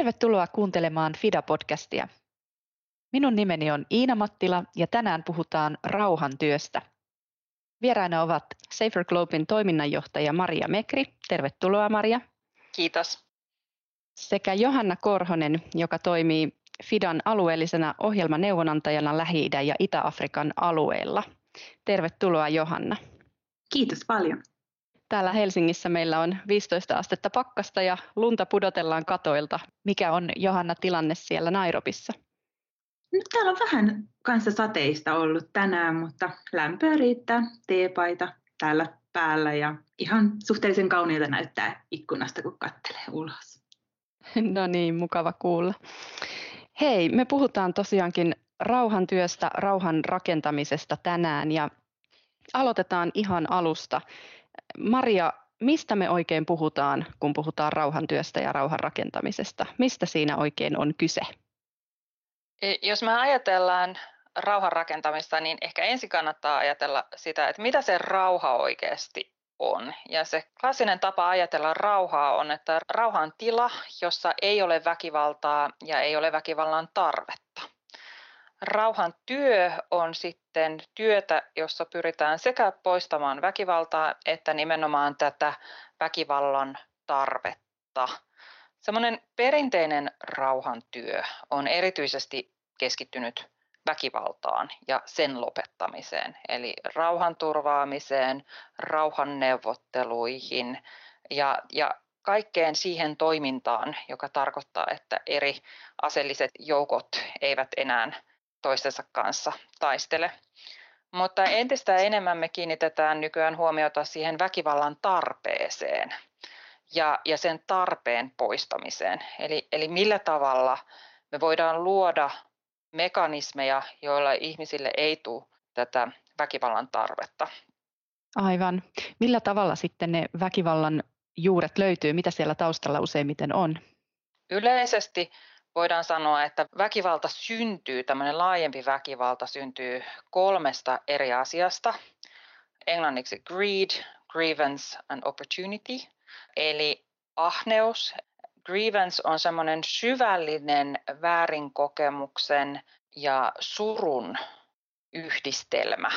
Tervetuloa kuuntelemaan FIDA-podcastia. Minun nimeni on Iina Mattila ja tänään puhutaan rauhantyöstä. Vieraina ovat Safer Globein toiminnanjohtaja Maria Mekri. Tervetuloa Maria. Kiitos. Sekä Johanna Korhonen, joka toimii FIDAN alueellisena ohjelmaneuvonantajana lähi ja Itä-Afrikan alueella. Tervetuloa Johanna. Kiitos paljon. Täällä Helsingissä meillä on 15 astetta pakkasta ja lunta pudotellaan katoilta. Mikä on Johanna tilanne siellä Nairobissa? Nyt täällä on vähän kanssa sateista ollut tänään, mutta lämpöä riittää, teepaita täällä päällä ja ihan suhteellisen kauniilta näyttää ikkunasta, kun katselee ulos. No niin, mukava kuulla. Hei, me puhutaan tosiaankin rauhantyöstä, rauhan rakentamisesta tänään ja aloitetaan ihan alusta. Maria, mistä me oikein puhutaan, kun puhutaan rauhantyöstä ja rauhan rakentamisesta? Mistä siinä oikein on kyse? E, jos me ajatellaan rauhan rakentamista, niin ehkä ensin kannattaa ajatella sitä, että mitä se rauha oikeasti on. Ja se klassinen tapa ajatella rauhaa on, että rauha on tila, jossa ei ole väkivaltaa ja ei ole väkivallan tarvetta. Rauhan työ on sitten työtä, jossa pyritään sekä poistamaan väkivaltaa että nimenomaan tätä väkivallan tarvetta. Semmoinen perinteinen rauhantyö on erityisesti keskittynyt väkivaltaan ja sen lopettamiseen, eli rauhan turvaamiseen, rauhan neuvotteluihin ja, ja kaikkeen siihen toimintaan, joka tarkoittaa, että eri aseelliset joukot eivät enää toistensa kanssa taistele. Mutta entistä enemmän me kiinnitetään nykyään huomiota siihen väkivallan tarpeeseen ja, ja sen tarpeen poistamiseen. Eli, eli millä tavalla me voidaan luoda mekanismeja, joilla ihmisille ei tule tätä väkivallan tarvetta. Aivan. Millä tavalla sitten ne väkivallan juuret löytyy? Mitä siellä taustalla useimmiten on? Yleisesti voidaan sanoa, että väkivalta syntyy, tämmöinen laajempi väkivalta syntyy kolmesta eri asiasta. Englanniksi greed, grievance and opportunity, eli ahneus. Grievance on semmoinen syvällinen väärinkokemuksen ja surun yhdistelmä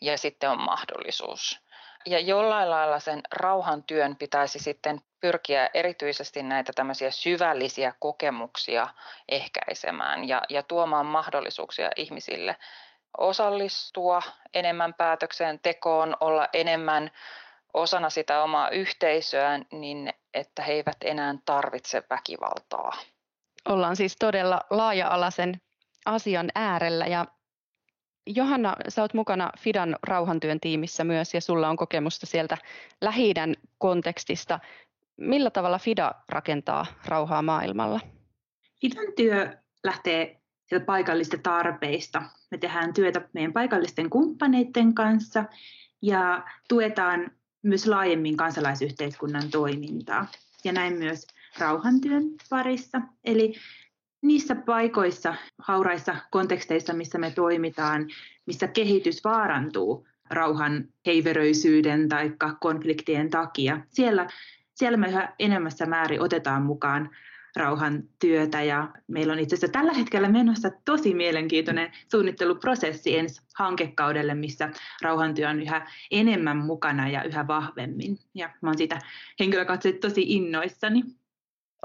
ja sitten on mahdollisuus. Ja jollain lailla sen rauhantyön pitäisi sitten pyrkiä erityisesti näitä tämmöisiä syvällisiä kokemuksia ehkäisemään ja, ja tuomaan mahdollisuuksia ihmisille osallistua enemmän päätöksentekoon, olla enemmän osana sitä omaa yhteisöä, niin että he eivät enää tarvitse väkivaltaa. Ollaan siis todella laaja-alaisen asian äärellä ja Johanna, sä oot mukana Fidan rauhantyön tiimissä myös ja sulla on kokemusta sieltä lähi kontekstista. Millä tavalla FIDA rakentaa rauhaa maailmalla? FIDAn työ lähtee sieltä paikallista tarpeista. Me tehdään työtä meidän paikallisten kumppaneiden kanssa ja tuetaan myös laajemmin kansalaisyhteiskunnan toimintaa ja näin myös rauhantyön parissa. Eli niissä paikoissa, hauraissa konteksteissa, missä me toimitaan, missä kehitys vaarantuu rauhan heiveröisyyden tai konfliktien takia, siellä, siellä me yhä enemmässä määrin otetaan mukaan rauhan työtä ja meillä on itse asiassa tällä hetkellä menossa tosi mielenkiintoinen suunnitteluprosessi ensi hankekaudelle, missä rauhantyö on yhä enemmän mukana ja yhä vahvemmin. Ja mä oon siitä henkilökohtaisesti tosi innoissani.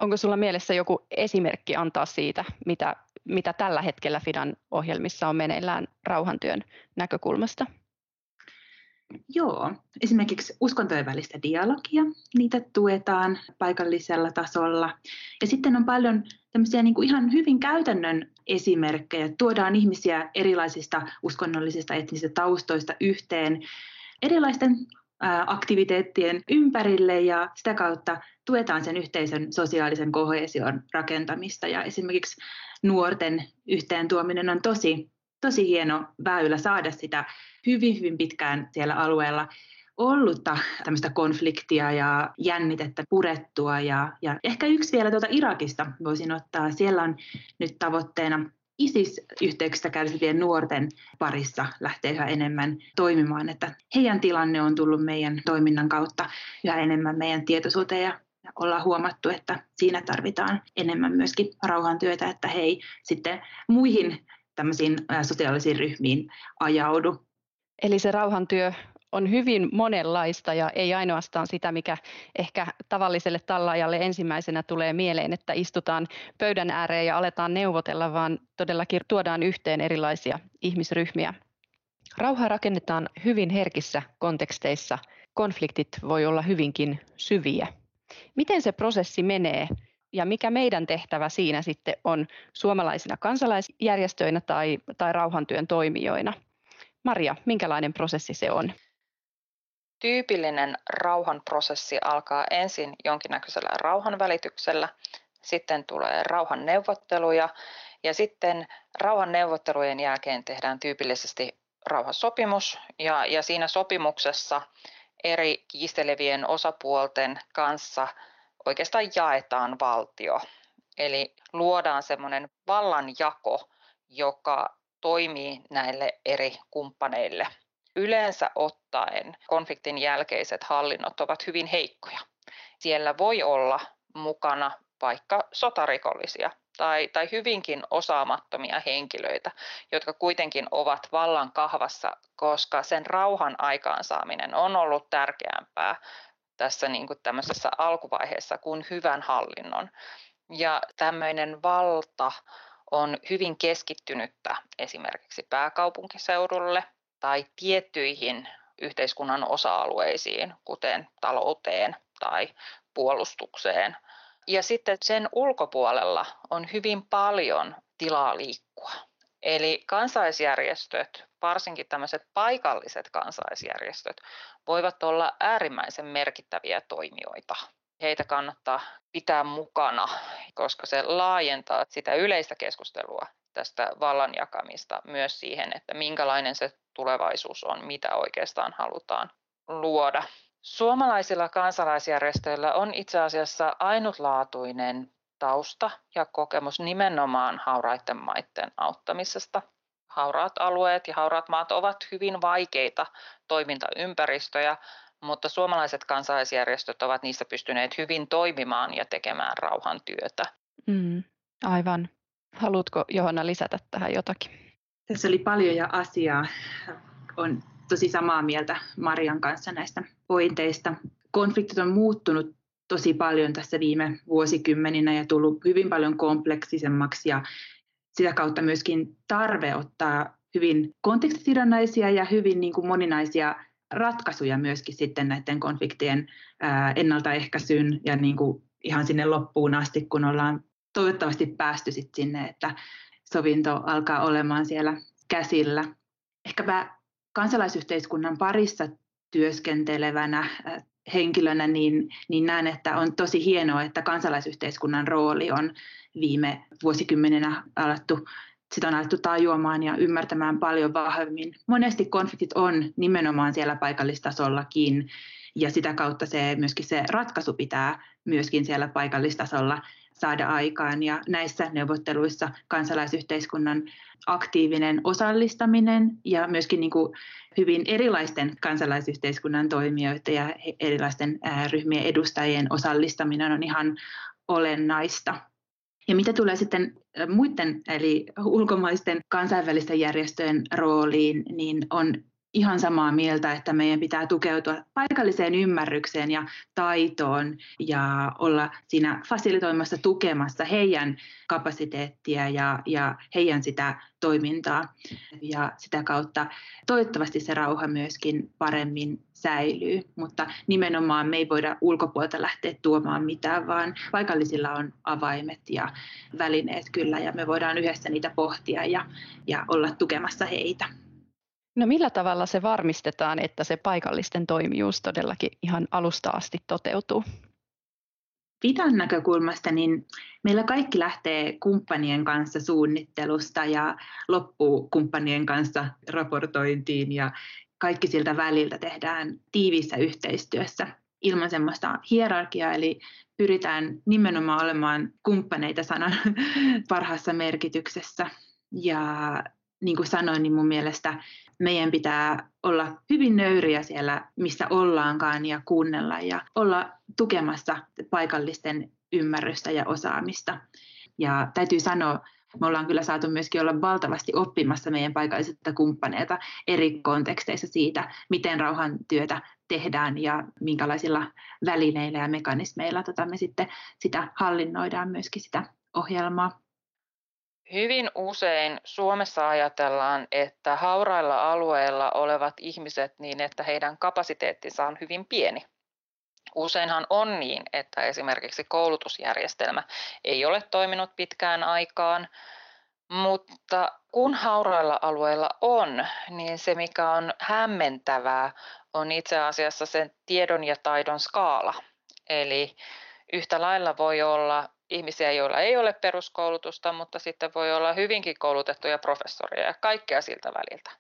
Onko sulla mielessä joku esimerkki antaa siitä, mitä, mitä tällä hetkellä FIDAN ohjelmissa on meneillään rauhantyön näkökulmasta? Joo, esimerkiksi uskontojen välistä dialogia, niitä tuetaan paikallisella tasolla. Ja sitten on paljon tämmöisiä niin kuin ihan hyvin käytännön esimerkkejä. Tuodaan ihmisiä erilaisista uskonnollisista etnisistä taustoista yhteen erilaisten aktiviteettien ympärille ja sitä kautta tuetaan sen yhteisön sosiaalisen kohesion rakentamista. Ja esimerkiksi nuorten yhteen tuominen on tosi, tosi hieno väylä saada sitä hyvin, hyvin pitkään siellä alueella ollutta tämmöistä konfliktia ja jännitettä purettua. Ja, ja ehkä yksi vielä tuota Irakista voisin ottaa. Siellä on nyt tavoitteena ISIS-yhteyksistä kärsivien nuorten parissa lähtee yhä enemmän toimimaan, että heidän tilanne on tullut meidän toiminnan kautta yhä enemmän meidän tietoisuuteen ja ollaan huomattu, että siinä tarvitaan enemmän myöskin rauhantyötä, että he ei sitten muihin tämmöisiin sosiaalisiin ryhmiin ajaudu. Eli se rauhantyö on hyvin monenlaista ja ei ainoastaan sitä, mikä ehkä tavalliselle tallaajalle ensimmäisenä tulee mieleen, että istutaan pöydän ääreen ja aletaan neuvotella, vaan todellakin tuodaan yhteen erilaisia ihmisryhmiä. Rauhaa rakennetaan hyvin herkissä konteksteissa. Konfliktit voi olla hyvinkin syviä. Miten se prosessi menee ja mikä meidän tehtävä siinä sitten on suomalaisina kansalaisjärjestöinä tai, tai rauhantyön toimijoina? Maria, minkälainen prosessi se on? Tyypillinen rauhanprosessi alkaa ensin jonkinnäköisellä rauhanvälityksellä, sitten tulee rauhanneuvotteluja ja sitten rauhanneuvottelujen jälkeen tehdään tyypillisesti rauhansopimus ja, ja siinä sopimuksessa eri kiistelevien osapuolten kanssa oikeastaan jaetaan valtio. Eli luodaan semmoinen vallanjako, joka toimii näille eri kumppaneille. Yleensä ottaen konfliktin jälkeiset hallinnot ovat hyvin heikkoja. Siellä voi olla mukana vaikka sotarikollisia tai, tai hyvinkin osaamattomia henkilöitä, jotka kuitenkin ovat vallan kahvassa, koska sen rauhan aikaansaaminen on ollut tärkeämpää tässä niin kuin tämmöisessä alkuvaiheessa kuin hyvän hallinnon. Ja tämmöinen valta on hyvin keskittynyttä esimerkiksi pääkaupunkiseudulle tai tiettyihin yhteiskunnan osa-alueisiin, kuten talouteen tai puolustukseen. Ja sitten sen ulkopuolella on hyvin paljon tilaa liikkua. Eli kansalaisjärjestöt, varsinkin tämmöiset paikalliset kansalaisjärjestöt, voivat olla äärimmäisen merkittäviä toimijoita. Heitä kannattaa pitää mukana, koska se laajentaa sitä yleistä keskustelua tästä vallan jakamista myös siihen, että minkälainen se tulevaisuus on, mitä oikeastaan halutaan luoda. Suomalaisilla kansalaisjärjestöillä on itse asiassa ainutlaatuinen tausta ja kokemus nimenomaan hauraiden maiden auttamisesta. Hauraat alueet ja hauraat maat ovat hyvin vaikeita toimintaympäristöjä, mutta suomalaiset kansalaisjärjestöt ovat niissä pystyneet hyvin toimimaan ja tekemään rauhantyötä. Mm, aivan. Haluatko Johanna lisätä tähän jotakin? Tässä oli paljon ja asiaa. On tosi samaa mieltä Marian kanssa näistä pointeista. Konfliktit on muuttunut tosi paljon tässä viime vuosikymmeninä ja tullut hyvin paljon kompleksisemmaksi ja sitä kautta myöskin tarve ottaa hyvin kontekstisidonnaisia ja hyvin niin kuin moninaisia ratkaisuja myöskin sitten näiden konfliktien ennaltaehkäisyyn ja niin kuin ihan sinne loppuun asti, kun ollaan toivottavasti päästy sitten sinne, että sovinto alkaa olemaan siellä käsillä. Ehkäpä kansalaisyhteiskunnan parissa työskentelevänä henkilönä, niin, niin näen, että on tosi hienoa, että kansalaisyhteiskunnan rooli on viime vuosikymmenenä alettu sitä on alettu tajuamaan ja ymmärtämään paljon vahvemmin. Monesti konfliktit on nimenomaan siellä paikallistasollakin ja sitä kautta se, myöskin se ratkaisu pitää myöskin siellä paikallistasolla saada aikaan. Ja näissä neuvotteluissa kansalaisyhteiskunnan aktiivinen osallistaminen ja myöskin niin kuin hyvin erilaisten kansalaisyhteiskunnan toimijoiden ja erilaisten ryhmien edustajien osallistaminen on ihan olennaista. Ja mitä tulee sitten muiden eli ulkomaisten kansainvälisten järjestöjen rooliin, niin on ihan samaa mieltä, että meidän pitää tukeutua paikalliseen ymmärrykseen ja taitoon ja olla siinä fasilitoimassa tukemassa heidän kapasiteettia ja, ja heidän sitä toimintaa. Ja sitä kautta toivottavasti se rauha myöskin paremmin säilyy, mutta nimenomaan me ei voida ulkopuolelta lähteä tuomaan mitään, vaan paikallisilla on avaimet ja välineet kyllä ja me voidaan yhdessä niitä pohtia ja, ja olla tukemassa heitä. No millä tavalla se varmistetaan, että se paikallisten toimijuus todellakin ihan alusta asti toteutuu? Vitan näkökulmasta niin meillä kaikki lähtee kumppanien kanssa suunnittelusta ja loppuu kumppanien kanssa raportointiin ja kaikki siltä väliltä tehdään tiiviissä yhteistyössä ilman semmoista hierarkiaa, eli pyritään nimenomaan olemaan kumppaneita sanan parhaassa merkityksessä. Ja niin kuin sanoin, niin mun mielestä meidän pitää olla hyvin nöyriä siellä, missä ollaankaan ja kuunnella ja olla tukemassa paikallisten ymmärrystä ja osaamista. Ja täytyy sanoa, me ollaan kyllä saatu myöskin olla valtavasti oppimassa meidän paikallisilta kumppaneilta eri konteksteissa siitä, miten rauhantyötä tehdään ja minkälaisilla välineillä ja mekanismeilla tota me sitten sitä hallinnoidaan myöskin sitä ohjelmaa. Hyvin usein Suomessa ajatellaan, että haurailla alueilla olevat ihmiset niin, että heidän kapasiteettinsa on hyvin pieni. Useinhan on niin, että esimerkiksi koulutusjärjestelmä ei ole toiminut pitkään aikaan, mutta kun haurailla alueilla on, niin se mikä on hämmentävää on itse asiassa sen tiedon ja taidon skaala. Eli yhtä lailla voi olla ihmisiä, joilla ei ole peruskoulutusta, mutta sitten voi olla hyvinkin koulutettuja professoreja ja kaikkea siltä väliltä.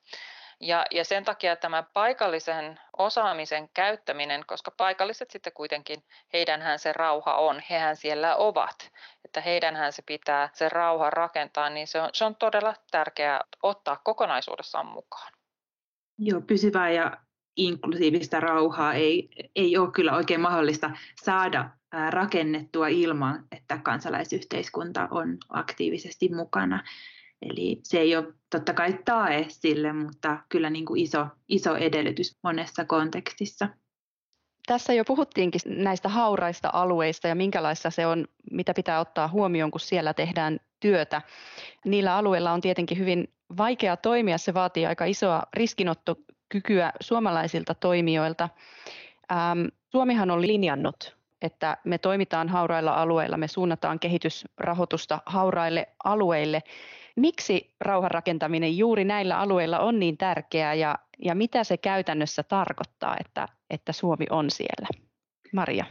Ja, ja sen takia tämä paikallisen osaamisen käyttäminen, koska paikalliset sitten kuitenkin, heidänhän se rauha on, hehän siellä ovat, että heidänhän se pitää se rauha rakentaa, niin se on, se on todella tärkeää ottaa kokonaisuudessaan mukaan. Joo, pysyvää ja inklusiivista rauhaa ei, ei ole kyllä oikein mahdollista saada rakennettua ilman, että kansalaisyhteiskunta on aktiivisesti mukana. Eli se ei ole totta kai tae sille, mutta kyllä niin kuin iso, iso edellytys monessa kontekstissa. Tässä jo puhuttiinkin näistä hauraista alueista ja minkälaista se on, mitä pitää ottaa huomioon, kun siellä tehdään työtä. Niillä alueilla on tietenkin hyvin vaikea toimia, se vaatii aika isoa riskinottokykyä suomalaisilta toimijoilta. Ähm, Suomihan on linjannut että me toimitaan haurailla alueilla, me suunnataan kehitysrahoitusta hauraille alueille. Miksi rauhanrakentaminen juuri näillä alueilla on niin tärkeää ja, ja mitä se käytännössä tarkoittaa, että, että Suomi on siellä? Maria.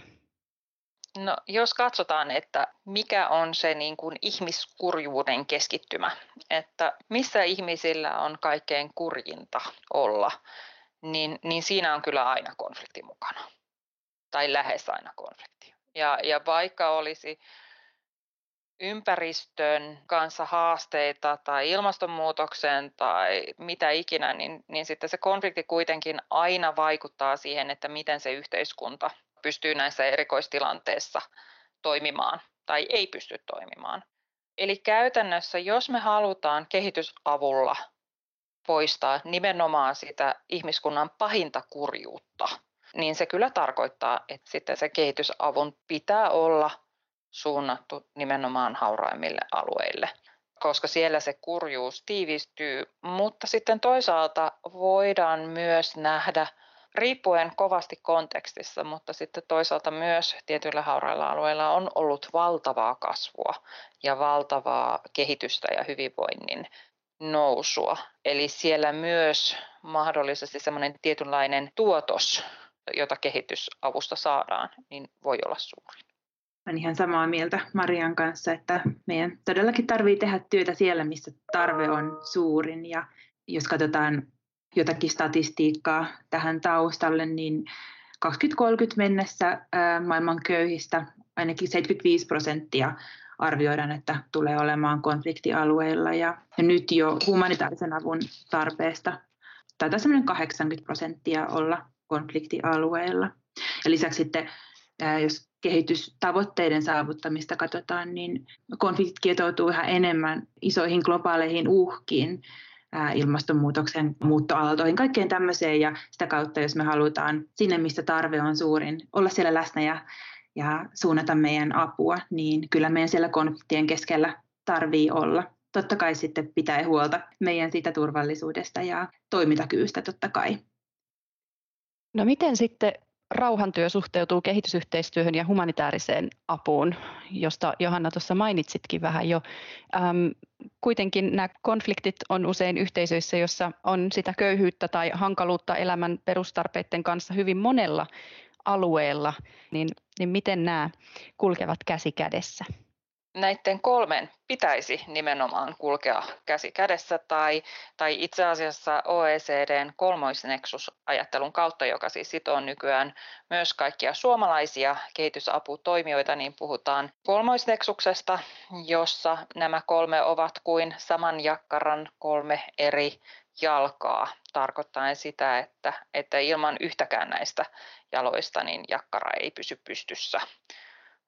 No, jos katsotaan, että mikä on se niin kuin ihmiskurjuuden keskittymä, että missä ihmisillä on kaikkein kurjinta olla, niin, niin siinä on kyllä aina konflikti mukana tai lähes aina konflikti. Ja, ja vaikka olisi ympäristön kanssa haasteita tai ilmastonmuutoksen tai mitä ikinä, niin, niin sitten se konflikti kuitenkin aina vaikuttaa siihen, että miten se yhteiskunta pystyy näissä erikoistilanteissa toimimaan tai ei pysty toimimaan. Eli käytännössä, jos me halutaan kehitysavulla poistaa nimenomaan sitä ihmiskunnan pahinta kurjuutta, niin se kyllä tarkoittaa, että sitten se kehitysavun pitää olla suunnattu nimenomaan hauraimmille alueille, koska siellä se kurjuus tiivistyy, mutta sitten toisaalta voidaan myös nähdä, riippuen kovasti kontekstissa, mutta sitten toisaalta myös tietyillä haurailla alueilla on ollut valtavaa kasvua ja valtavaa kehitystä ja hyvinvoinnin nousua. Eli siellä myös mahdollisesti semmoinen tietynlainen tuotos jota kehitysavusta saadaan, niin voi olla suuri. Olen ihan samaa mieltä Marian kanssa, että meidän todellakin tarvitsee tehdä työtä siellä, missä tarve on suurin. Ja jos katsotaan jotakin statistiikkaa tähän taustalle, niin 2030 mennessä maailman köyhistä ainakin 75 prosenttia arvioidaan, että tulee olemaan konfliktialueilla. Ja, nyt jo humanitaarisen avun tarpeesta taitaa 80 prosenttia olla konfliktialueilla. Ja lisäksi sitten, jos kehitystavoitteiden saavuttamista katsotaan, niin konfliktit kietoutuu yhä enemmän isoihin globaaleihin uhkiin, ilmastonmuutoksen muuttoaaltoihin, kaikkeen tämmöiseen ja sitä kautta, jos me halutaan sinne, missä tarve on suurin, olla siellä läsnä ja, ja suunnata meidän apua, niin kyllä meidän siellä konfliktien keskellä tarvii olla. Totta kai sitten pitää huolta meidän siitä turvallisuudesta ja toimintakyvystä totta kai. No miten sitten rauhantyö suhteutuu kehitysyhteistyöhön ja humanitaariseen apuun, josta Johanna tuossa mainitsitkin vähän jo. Ähm, kuitenkin nämä konfliktit on usein yhteisöissä, jossa on sitä köyhyyttä tai hankaluutta elämän perustarpeiden kanssa hyvin monella alueella, niin, niin miten nämä kulkevat käsi kädessä? Näiden kolmen pitäisi nimenomaan kulkea käsi kädessä tai, tai itse asiassa OECDn kolmoisneksus-ajattelun kautta, joka siis sitoo nykyään myös kaikkia suomalaisia kehitysaputoimijoita, niin puhutaan kolmoisneksuksesta, jossa nämä kolme ovat kuin saman jakkaran kolme eri jalkaa, tarkoittaen sitä, että, että ilman yhtäkään näistä jaloista niin jakkara ei pysy pystyssä.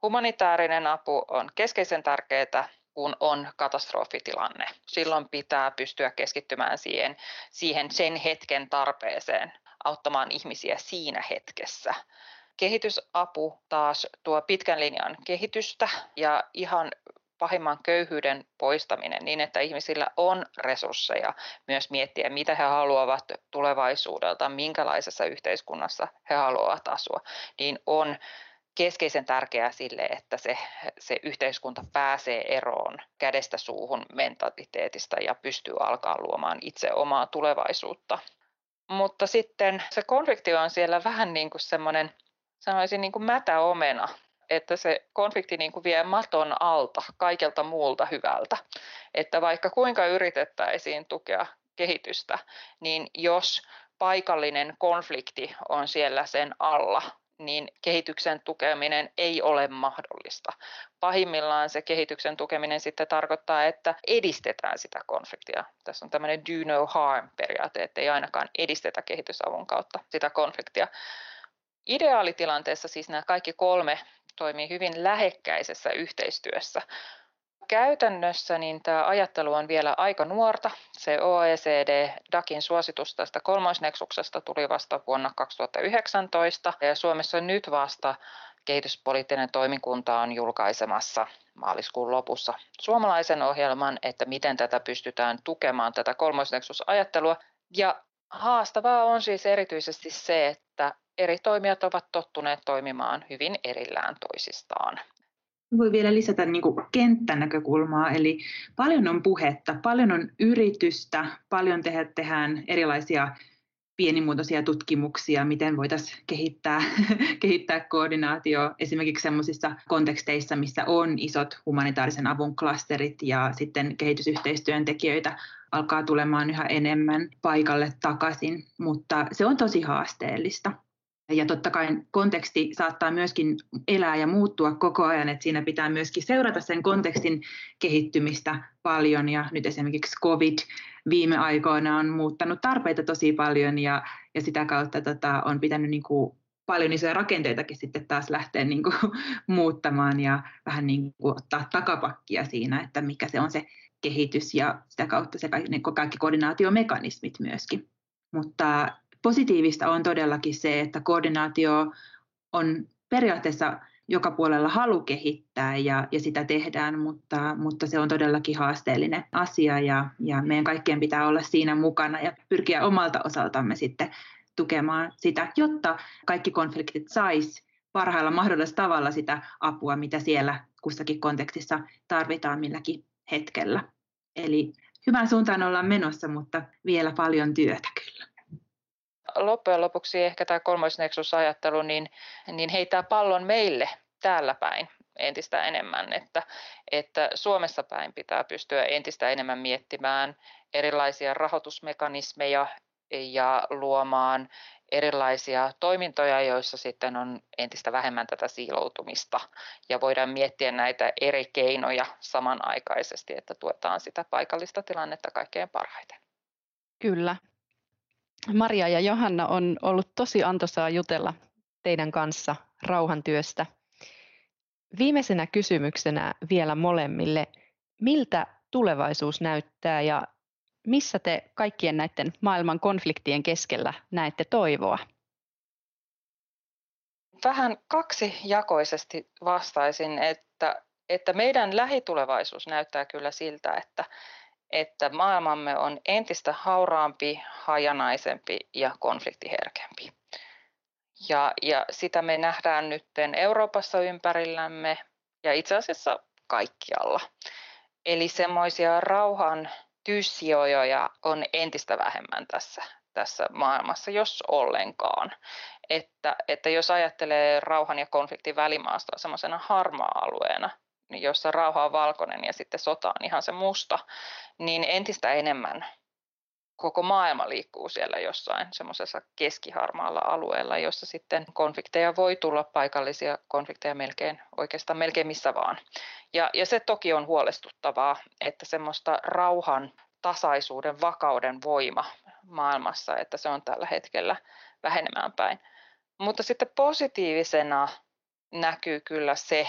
Humanitaarinen apu on keskeisen tärkeää, kun on katastrofitilanne. Silloin pitää pystyä keskittymään siihen, siihen sen hetken tarpeeseen, auttamaan ihmisiä siinä hetkessä. Kehitysapu taas tuo pitkän linjan kehitystä ja ihan pahimman köyhyyden poistaminen niin, että ihmisillä on resursseja myös miettiä, mitä he haluavat tulevaisuudelta, minkälaisessa yhteiskunnassa he haluavat asua, niin on keskeisen tärkeää sille, että se, se yhteiskunta pääsee eroon kädestä suuhun mentaliteetista ja pystyy alkaa luomaan itse omaa tulevaisuutta. Mutta sitten se konflikti on siellä vähän niin kuin semmoinen, sanoisin niin kuin mätä omena, että se konflikti niin kuin vie maton alta kaikelta muulta hyvältä. Että vaikka kuinka yritettäisiin tukea kehitystä, niin jos paikallinen konflikti on siellä sen alla, niin kehityksen tukeminen ei ole mahdollista. Pahimmillaan se kehityksen tukeminen sitten tarkoittaa, että edistetään sitä konfliktia. Tässä on tämmöinen do no harm periaate, että ei ainakaan edistetä kehitysavun kautta sitä konfliktia. Ideaalitilanteessa siis nämä kaikki kolme toimii hyvin lähekkäisessä yhteistyössä. Käytännössä niin tämä ajattelu on vielä aika nuorta. Se OECD DAKin suositus tästä kolmoisneksuksesta tuli vasta vuonna 2019 ja Suomessa nyt vasta kehityspoliittinen toimikunta on julkaisemassa maaliskuun lopussa suomalaisen ohjelman, että miten tätä pystytään tukemaan, tätä kolmoisneksusajattelua. Ja haastavaa on siis erityisesti se, että eri toimijat ovat tottuneet toimimaan hyvin erillään toisistaan. Voi vielä lisätä niin kuin kenttänäkökulmaa, eli paljon on puhetta, paljon on yritystä, paljon tehdä, tehdään erilaisia pienimuotoisia tutkimuksia, miten voitaisiin kehittää, kehittää koordinaatio esimerkiksi sellaisissa konteksteissa, missä on isot humanitaarisen avun klasterit ja sitten kehitysyhteistyön tekijöitä alkaa tulemaan yhä enemmän paikalle takaisin, mutta se on tosi haasteellista. Ja totta kai konteksti saattaa myöskin elää ja muuttua koko ajan, että siinä pitää myöskin seurata sen kontekstin kehittymistä paljon. Ja nyt esimerkiksi COVID viime aikoina on muuttanut tarpeita tosi paljon ja, ja sitä kautta tota, on pitänyt niin kuin paljon isoja rakenteitakin sitten taas lähteä niin kuin, muuttamaan ja vähän niin kuin ottaa takapakkia siinä, että mikä se on se kehitys ja sitä kautta se kaikki, niin kaikki koordinaatiomekanismit myöskin. Mutta positiivista on todellakin se, että koordinaatio on periaatteessa joka puolella halu kehittää ja, ja sitä tehdään, mutta, mutta se on todellakin haasteellinen asia ja, ja meidän kaikkien pitää olla siinä mukana ja pyrkiä omalta osaltamme sitten tukemaan sitä, jotta kaikki konfliktit sais parhaalla mahdollisella tavalla sitä apua, mitä siellä kussakin kontekstissa tarvitaan milläkin hetkellä. Eli hyvän suuntaan ollaan menossa, mutta vielä paljon työtä kyllä loppujen lopuksi ehkä tämä kolmoisneksusajattelu niin, niin heittää pallon meille täällä päin entistä enemmän, että, että Suomessa päin pitää pystyä entistä enemmän miettimään erilaisia rahoitusmekanismeja ja luomaan erilaisia toimintoja, joissa sitten on entistä vähemmän tätä siiloutumista ja voidaan miettiä näitä eri keinoja samanaikaisesti, että tuetaan sitä paikallista tilannetta kaikkein parhaiten. Kyllä, Maria ja Johanna on ollut tosi antoisaa jutella teidän kanssa rauhantyöstä. Viimeisenä kysymyksenä vielä molemmille, miltä tulevaisuus näyttää ja missä te kaikkien näiden maailman konfliktien keskellä näette toivoa? Vähän kaksijakoisesti vastaisin, että, että meidän lähitulevaisuus näyttää kyllä siltä, että, että maailmamme on entistä hauraampi, hajanaisempi ja konfliktiherkempi. Ja, ja sitä me nähdään nyt Euroopassa ympärillämme ja itse asiassa kaikkialla. Eli semmoisia rauhan tyssiojoja on entistä vähemmän tässä, tässä maailmassa, jos ollenkaan. Että, että jos ajattelee rauhan ja konfliktin välimaastoa semmoisena harmaa-alueena, jossa rauha on valkoinen ja sitten sota on ihan se musta, niin entistä enemmän koko maailma liikkuu siellä jossain semmoisessa keskiharmaalla alueella, jossa sitten konflikteja voi tulla, paikallisia konflikteja melkein, oikeastaan melkein missä vaan. Ja, ja se toki on huolestuttavaa, että semmoista rauhan, tasaisuuden, vakauden voima maailmassa, että se on tällä hetkellä vähenemään päin. Mutta sitten positiivisena näkyy kyllä se,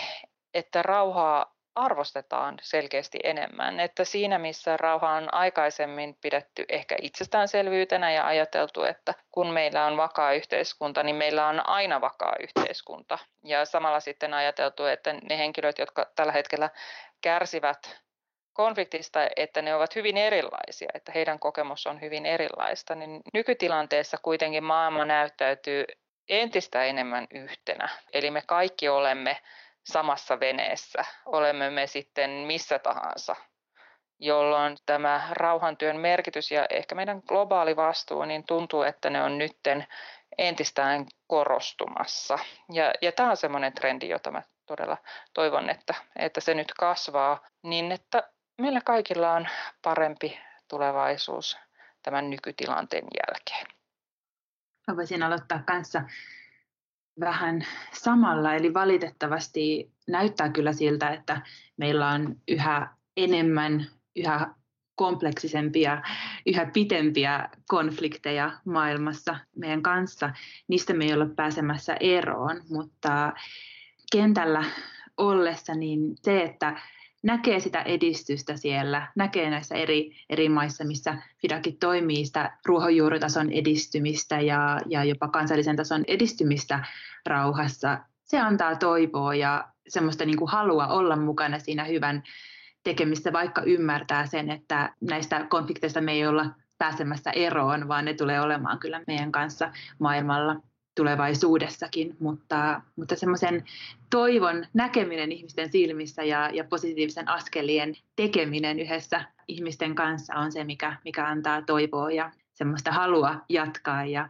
että rauhaa arvostetaan selkeästi enemmän. Että siinä, missä rauha on aikaisemmin pidetty ehkä itsestäänselvyytenä ja ajateltu, että kun meillä on vakaa yhteiskunta, niin meillä on aina vakaa yhteiskunta. Ja samalla sitten ajateltu, että ne henkilöt, jotka tällä hetkellä kärsivät konfliktista, että ne ovat hyvin erilaisia, että heidän kokemus on hyvin erilaista, niin nykytilanteessa kuitenkin maailma näyttäytyy entistä enemmän yhtenä. Eli me kaikki olemme samassa veneessä, olemme me sitten missä tahansa, jolloin tämä rauhantyön merkitys ja ehkä meidän globaali vastuu, niin tuntuu, että ne on nytten entistään korostumassa. Ja, ja tämä on semmoinen trendi, jota mä todella toivon, että, että se nyt kasvaa, niin että meillä kaikilla on parempi tulevaisuus tämän nykytilanteen jälkeen. Mä voisin aloittaa kanssa vähän samalla, eli valitettavasti näyttää kyllä siltä, että meillä on yhä enemmän, yhä kompleksisempia, yhä pitempiä konflikteja maailmassa meidän kanssa. Niistä me ei olla pääsemässä eroon, mutta kentällä ollessa niin se, että näkee sitä edistystä siellä, näkee näissä eri, eri maissa, missä Fidakin toimii, sitä ruohonjuuritason edistymistä ja, ja jopa kansallisen tason edistymistä rauhassa. Se antaa toivoa ja semmoista niin kuin halua olla mukana siinä hyvän tekemistä, vaikka ymmärtää sen, että näistä konflikteista me ei olla pääsemässä eroon, vaan ne tulee olemaan kyllä meidän kanssa maailmalla tulevaisuudessakin, mutta, mutta semmoisen toivon näkeminen ihmisten silmissä ja, ja positiivisen askelien tekeminen yhdessä ihmisten kanssa on se, mikä, mikä antaa toivoa ja semmoista halua jatkaa. Ja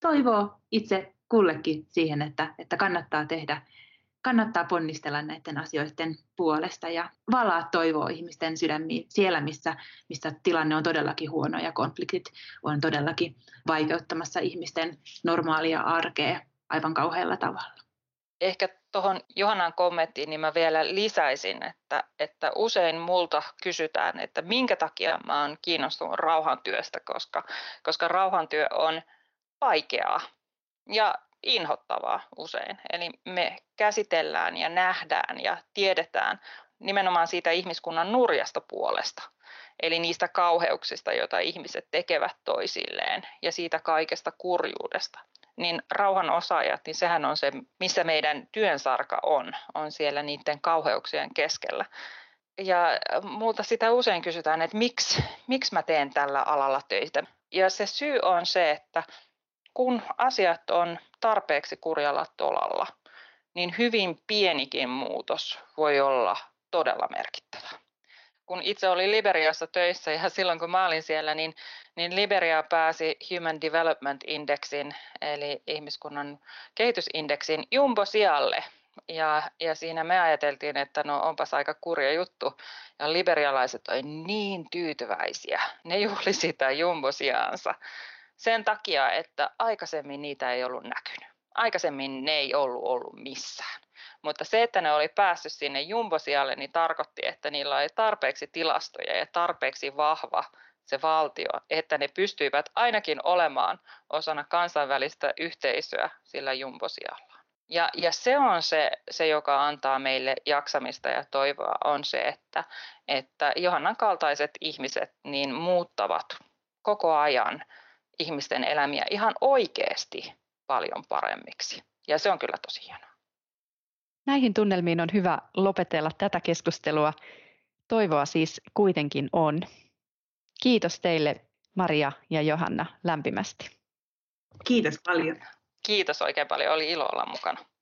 toivoa itse kullekin siihen, että, että kannattaa tehdä kannattaa ponnistella näiden asioiden puolesta ja valaa toivoa ihmisten sydämiin siellä, missä, missä tilanne on todellakin huono ja konfliktit on todellakin vaikeuttamassa ihmisten normaalia arkea aivan kauhealla tavalla. Ehkä tuohon Johannan kommenttiin niin mä vielä lisäisin, että, että usein multa kysytään, että minkä takia mä oon kiinnostunut rauhantyöstä, koska, koska rauhantyö on vaikeaa. Ja inhottavaa usein. Eli me käsitellään ja nähdään ja tiedetään nimenomaan siitä ihmiskunnan nurjasta puolesta. Eli niistä kauheuksista, joita ihmiset tekevät toisilleen ja siitä kaikesta kurjuudesta. Niin rauhan osaajat, niin sehän on se, missä meidän työnsarka on, on siellä niiden kauheuksien keskellä. Ja muuta sitä usein kysytään, että miksi, miksi mä teen tällä alalla töitä. Ja se syy on se, että kun asiat on tarpeeksi kurjalla tolalla, niin hyvin pienikin muutos voi olla todella merkittävä. Kun itse olin Liberiassa töissä ja silloin kun mä olin siellä, niin, niin Liberia pääsi Human Development Indexin eli ihmiskunnan kehitysindeksin jumbo-sijalle. Ja, ja siinä me ajateltiin, että no onpas aika kurja juttu. Ja liberialaiset olivat niin tyytyväisiä. Ne juhli sitä jumbo-sijaansa sen takia, että aikaisemmin niitä ei ollut näkynyt. Aikaisemmin ne ei ollut ollut missään. Mutta se, että ne oli päässyt sinne jumbosialle, niin tarkoitti, että niillä oli tarpeeksi tilastoja ja tarpeeksi vahva se valtio, että ne pystyivät ainakin olemaan osana kansainvälistä yhteisöä sillä jumbosialla. Ja, ja se on se, se, joka antaa meille jaksamista ja toivoa, on se, että, että Johannan kaltaiset ihmiset niin muuttavat koko ajan ihmisten elämiä ihan oikeasti paljon paremmiksi. Ja se on kyllä tosi hienoa. Näihin tunnelmiin on hyvä lopetella tätä keskustelua. Toivoa siis kuitenkin on. Kiitos teille Maria ja Johanna lämpimästi. Kiitos paljon. Kiitos oikein paljon, oli ilo olla mukana.